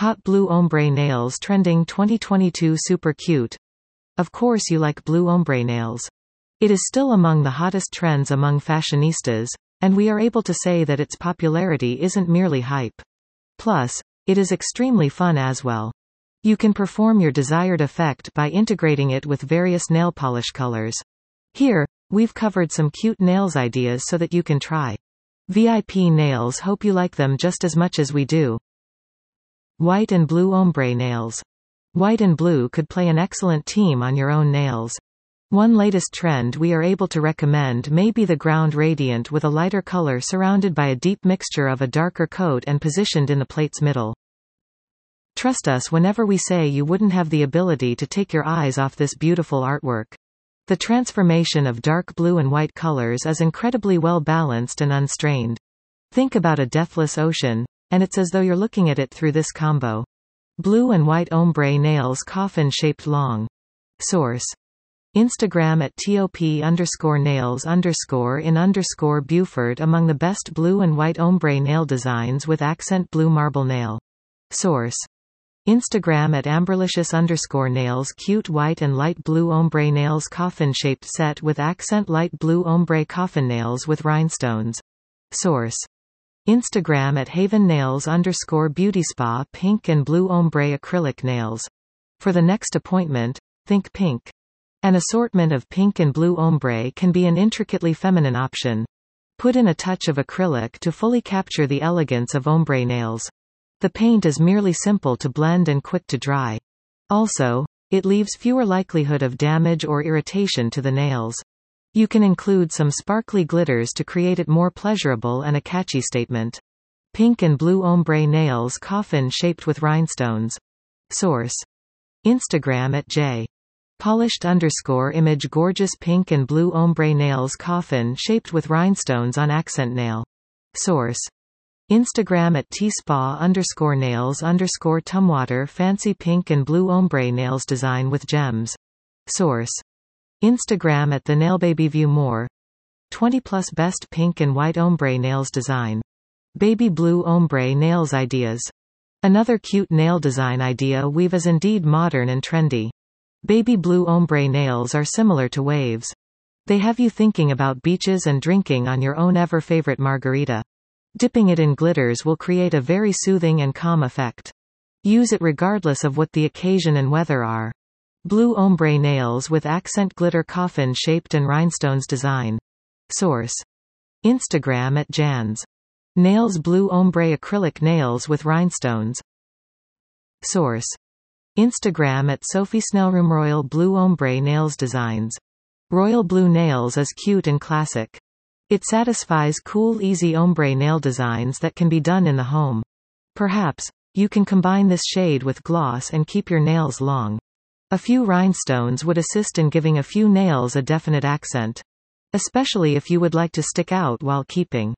Hot blue ombre nails trending 2022 super cute. Of course you like blue ombre nails. It is still among the hottest trends among fashionistas, and we are able to say that its popularity isn't merely hype. Plus, it is extremely fun as well. You can perform your desired effect by integrating it with various nail polish colors. Here, we've covered some cute nails ideas so that you can try. VIP nails hope you like them just as much as we do. White and blue ombre nails. White and blue could play an excellent team on your own nails. One latest trend we are able to recommend may be the gradient with a lighter color surrounded by a deep mixture of a darker coat and positioned in the plate's middle. Trust us whenever we say you wouldn't have the ability to take your eyes off this beautiful artwork. The transformation of dark blue and white colors is incredibly well balanced and unstrained. Think about a deathless ocean, and it's as though you're looking at it through this combo. Blue and white ombre nails coffin shaped long. Source. Instagram at top underscore nails underscore in underscore Buford among the best blue and white ombre nail designs with accent blue marble nail. Source. Instagram at amberlicious underscore nails cute white and light blue ombre nails coffin shaped set with accent light blue ombre coffin nails with rhinestones. Source. Instagram at haven nails underscore beauty spa pink and blue ombre acrylic nails. For the next appointment, think pink. An assortment of pink and blue ombre can be an intricately feminine option. Put in a touch of acrylic to fully capture the elegance of ombre nails. The paint is merely simple to blend and quick to dry. Also, it leaves fewer likelihood of damage or irritation to the nails. You can include some sparkly glitters to create it more pleasurable and a catchy statement. Pink and blue ombre nails coffin shaped with rhinestones. Source. Instagram at J. Polished underscore image gorgeous pink and blue ombre nails coffin shaped with rhinestones on accent nail. Source. Instagram at tspa underscore nails underscore tumwater fancy pink and blue ombre nails design with gems. Source. Instagram at the nailbaby view more. 20 plus best pink and white ombre nails design. Baby blue ombre nails ideas. Another cute nail design idea weave is indeed modern and trendy. Baby blue ombre nails are similar to waves. They have you thinking about beaches and drinking on your own ever favorite margarita. Dipping it in glitters will create a very soothing and calm effect. Use it regardless of what the occasion and weather are. Blue ombre nails with accent glitter coffin shaped and rhinestones design. Source. Instagram at Jans. Nails blue ombre acrylic nails with rhinestones. Source. Instagram at Sophie Snellroom Royal Blue Ombre Nails Designs. Royal blue nails is cute and classic. It satisfies cool easy ombre nail designs that can be done in the home. Perhaps, you can combine this shade with gloss and keep your nails long. A few rhinestones would assist in giving a few nails a definite accent. Especially if you would like to stick out while keeping